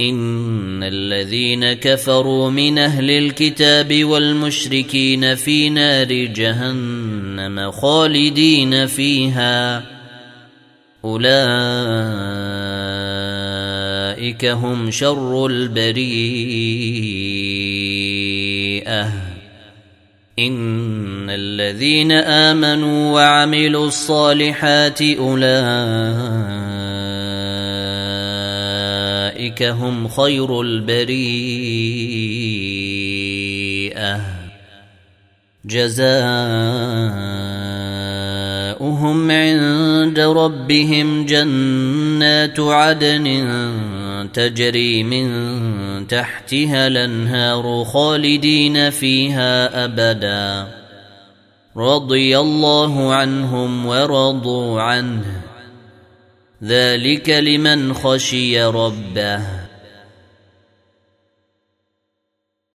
إن الذين كفروا من أهل الكتاب والمشركين في نار جهنم خالدين فيها. أولئك هم شر البريئة. إن الذين آمنوا وعملوا الصالحات أولئك هم خير البريئة. جزاؤهم عند ربهم جنات عدن تجري من تحتها الأنهار خالدين فيها أبدا. رضي الله عنهم ورضوا عنه. ذلك لمن خشي ربه.